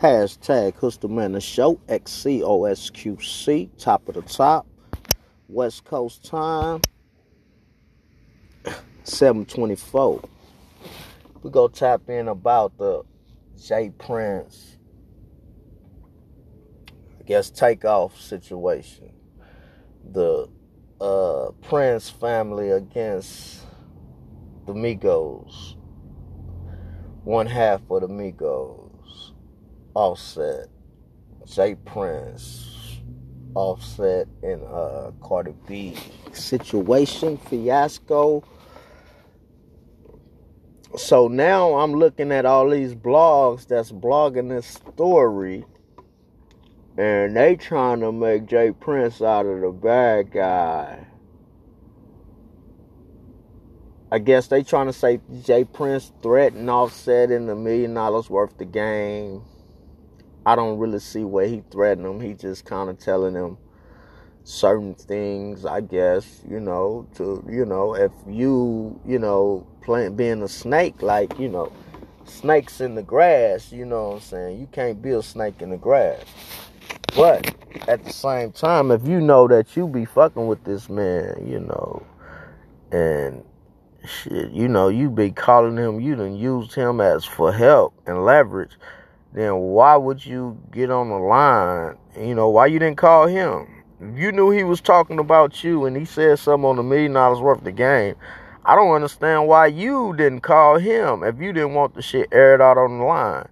Hashtag Hustle Show, XCOSQC, top of the top, West Coast time, 724. We go tap in about the J Prince, I guess, takeoff situation. The uh, Prince family against the Migos. One half of the Migos. Offset. J Prince. Offset and uh, Cardi B. Situation, fiasco. So now I'm looking at all these blogs that's blogging this story and they trying to make J Prince out of the bad guy. I guess they trying to say J Prince threatened Offset in the million dollars worth of game. I don't really see where he threatened him. He just kind of telling him certain things, I guess, you know, to, you know, if you, you know, playing, being a snake, like, you know, snakes in the grass, you know what I'm saying? You can't be a snake in the grass. But at the same time, if you know that you be fucking with this man, you know, and shit, you know, you be calling him, you done used him as for help and leverage, then why would you get on the line? You know, why you didn't call him? If you knew he was talking about you and he said something on a million dollars worth of the game, I don't understand why you didn't call him if you didn't want the shit aired out on the line.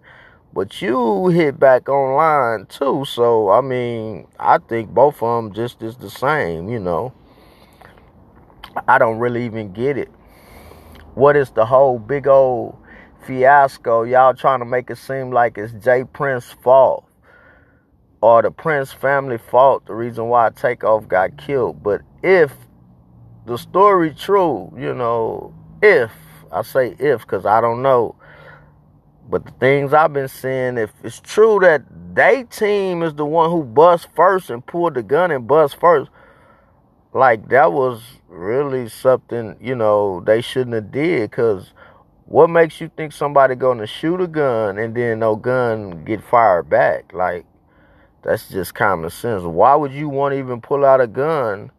But you hit back online too, so I mean, I think both of them just is the same, you know. I don't really even get it. What is the whole big old fiasco? Y'all trying to make it seem like it's J Prince's fault or the Prince family fault, the reason why Takeoff got killed. But if the story true, you know, if I say if because I don't know, but the things I've been seeing, if it's true that they team is the one who bust first and pulled the gun and bust first, like that was really something, you know, they shouldn't have did. Cause what makes you think somebody gonna shoot a gun and then no gun get fired back? Like that's just common sense. Why would you want to even pull out a gun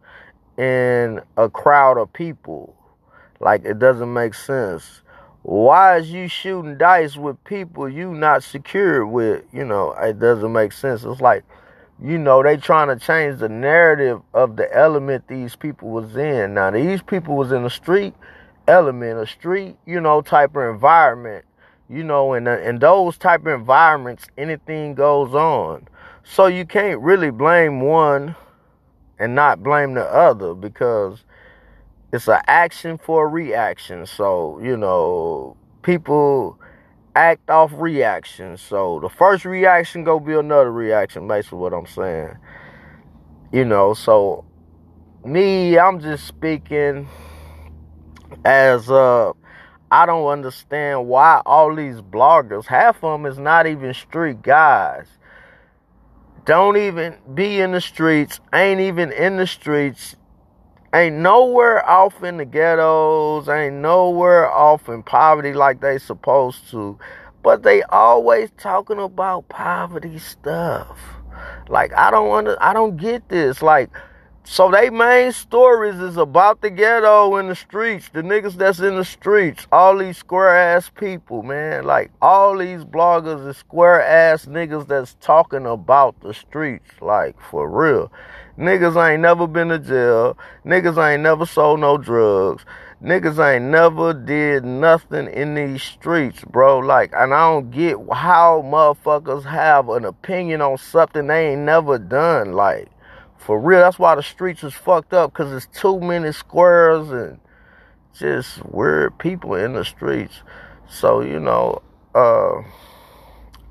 in a crowd of people? Like it doesn't make sense why is you shooting dice with people you not secure with? You know, it doesn't make sense. It's like, you know, they trying to change the narrative of the element these people was in. Now, these people was in the street element, a street, you know, type of environment. You know, in, in uh, those type of environments, anything goes on. So you can't really blame one and not blame the other because it's an action for a reaction. So, you know, people act off reaction. So the first reaction go be another reaction, basically what I'm saying. You know, so me, I'm just speaking as uh I don't understand why all these bloggers, half of them is not even street guys. Don't even be in the streets, ain't even in the streets ain't nowhere off in the ghettos, ain't nowhere off in poverty like they supposed to. But they always talking about poverty stuff. Like I don't want I don't get this. Like so they main stories is about the ghetto in the streets, the niggas that's in the streets, all these square ass people, man. Like all these bloggers is square ass niggas that's talking about the streets, like for real. Niggas ain't never been to jail. Niggas ain't never sold no drugs. Niggas ain't never did nothing in these streets, bro. Like, and I don't get how motherfuckers have an opinion on something they ain't never done. Like, for real, that's why the streets is fucked up, because it's too many squares and just weird people in the streets. So, you know, uh,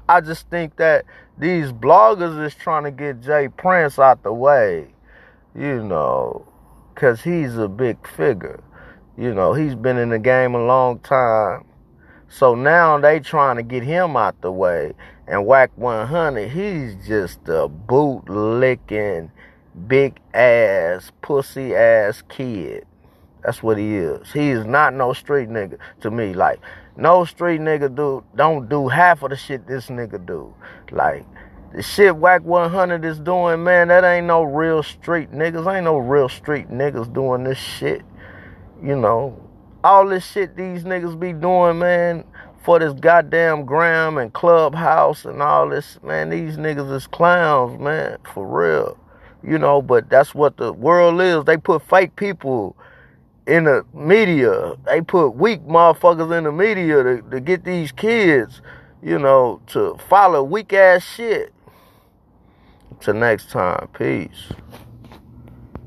I just think that these bloggers is trying to get J Prince out the way, you know, because he's a big figure. You know, he's been in the game a long time. So now they trying to get him out the way. And Wack 100, he's just a boot licking, big ass, pussy ass kid. That's what he is. He is not no street nigga to me. Like, No street nigga do don't do half of the shit this nigga do. Like the shit Wack 100 is doing, man, that ain't no real street niggas. Ain't no real street niggas doing this shit. You know, all this shit these niggas be doing, man, for this goddamn gram and clubhouse and all this, man, these niggas is clowns, man, for real. You know, but that's what the world is. They put fake people in the media. They put weak motherfuckers in the media to, to get these kids, you know, to follow weak ass shit. Till next time, peace.